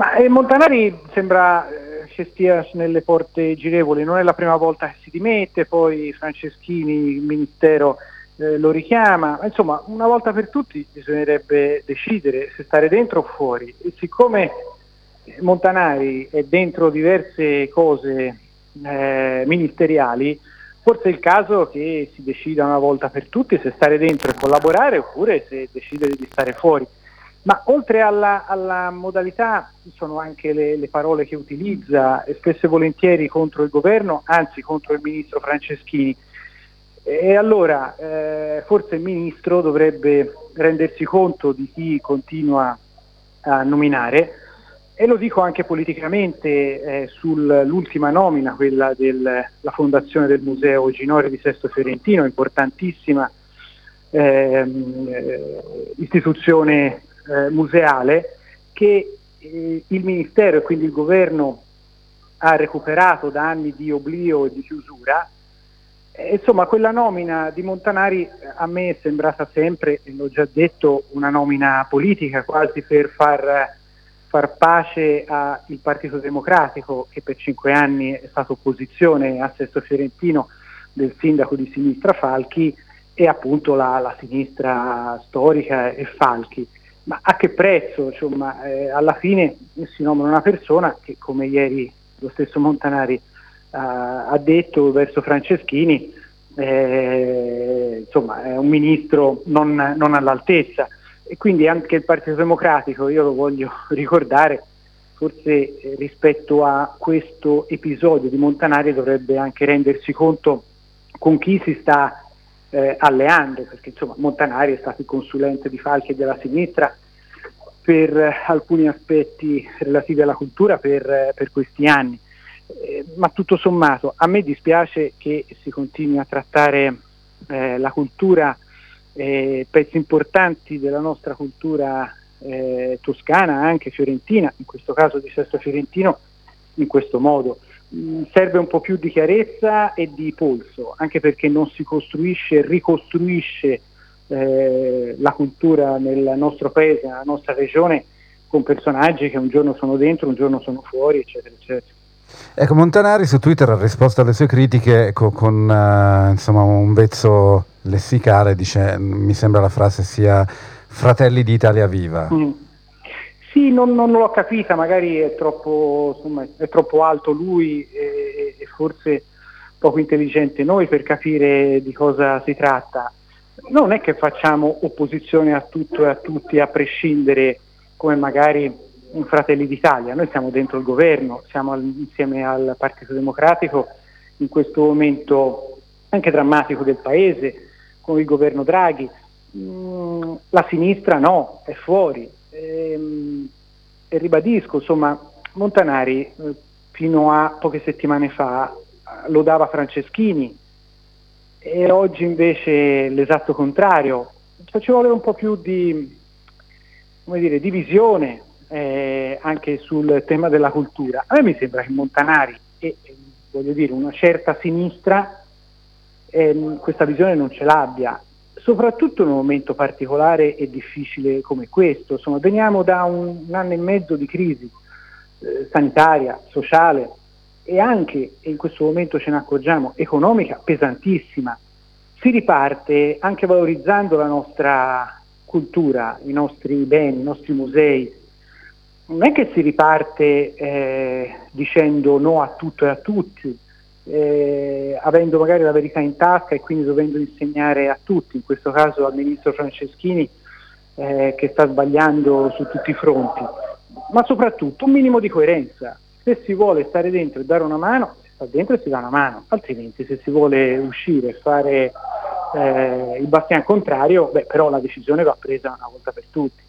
Ma eh, Montanari sembra eh, che stia nelle porte girevoli, non è la prima volta che si dimette, poi Franceschini, il Ministero eh, lo richiama, insomma una volta per tutti bisognerebbe decidere se stare dentro o fuori. E siccome Montanari è dentro diverse cose eh, ministeriali, forse è il caso che si decida una volta per tutti se stare dentro e collaborare oppure se decidere di stare fuori. Ma oltre alla, alla modalità ci sono anche le, le, parole che utilizza, e spesso e volentieri contro il governo, anzi contro il ministro Franceschini. E allora eh, forse il ministro dovrebbe rendersi conto di chi continua a nominare e lo dico anche politicamente eh, sull'ultima nomina, quella della fondazione del Museo Ginori di Sesto Fiorentino, importantissima ehm, eh, istituzione eh, museale che eh, il Ministero e quindi il Governo ha recuperato da anni di oblio e di chiusura. Eh, insomma, quella nomina di Montanari a me è sembrata sempre, e l'ho già detto, una nomina politica, quasi per far, far pace al Partito Democratico, che per cinque anni è stato opposizione a Sesto Fiorentino del sindaco di sinistra Falchi e appunto la, la sinistra storica e Falchi ma a che prezzo? Insomma, eh, alla fine si nomina una persona che, come ieri lo stesso Montanari uh, ha detto verso Franceschini, eh, insomma, è un ministro non, non, all'altezza e quindi anche il Partito Democratico, io lo voglio ricordare, forse eh, rispetto a questo episodio di Montanari dovrebbe anche rendersi conto con chi si sta eh, alleando, perché insomma Montanari è stato il consulente di Falchi e della sinistra per eh, alcuni aspetti relativi alla cultura per, eh, per questi anni. Eh, ma tutto sommato a me dispiace che si continui a trattare eh, la cultura, eh, pezzi importanti della nostra cultura toscana, anche fiorentina, in questo caso di Sesto Fiorentino, in questo modo. Mm, serve un po' più di chiarezza e di polso, anche perché non si costruisce ricostruisce eh, la cultura nel nostro paese, nella nostra regione, con personaggi che un giorno sono dentro, un giorno sono fuori, eccetera, eccetera. Ecco, Montanari su Twitter ha risposto alle sue critiche con, con uh, insomma, un vezzo lessicale, dice, mi sembra la frase sia Fratelli d'Italia Viva. Mm. Sì, non, non, l'ho capita, magari è troppo, insomma, è troppo alto lui e, e, forse poco intelligente noi per capire di cosa si tratta. Non è che facciamo opposizione a tutto e a tutti a prescindere come magari in Fratelli d'Italia, noi siamo dentro il governo, siamo al, insieme al Partito Democratico in questo momento anche drammatico del Paese, con il governo Draghi. Mm, la sinistra no, è fuori, ehm, e ribadisco, insomma, Montanari eh, fino a poche settimane fa lo dava Franceschini e oggi invece l'esatto contrario. Ci vuole un po' più di dire, di visione eh, anche sul tema della cultura. A me mi sembra che Montanari e voglio dire una certa sinistra ehm, questa visione non ce l'abbia soprattutto in un momento particolare e difficile come questo. Insomma, veniamo da un, un, anno e mezzo di crisi eh, sanitaria, sociale e anche, e in questo momento ce ne accorgiamo, economica pesantissima. Si riparte anche valorizzando la nostra cultura, i nostri beni, i nostri musei. Non è che si riparte eh, dicendo no a tutto e a tutti, eh, avendo magari la verità in tasca e quindi dovendo insegnare a tutti, in questo caso al ministro Franceschini eh, che sta sbagliando su tutti i fronti, ma soprattutto un minimo di coerenza. Se si vuole stare dentro e dare una mano, si sta dentro e si dà una mano, altrimenti se si vuole uscire e fare eh, il bastian contrario, beh, però la decisione va presa una volta per tutti.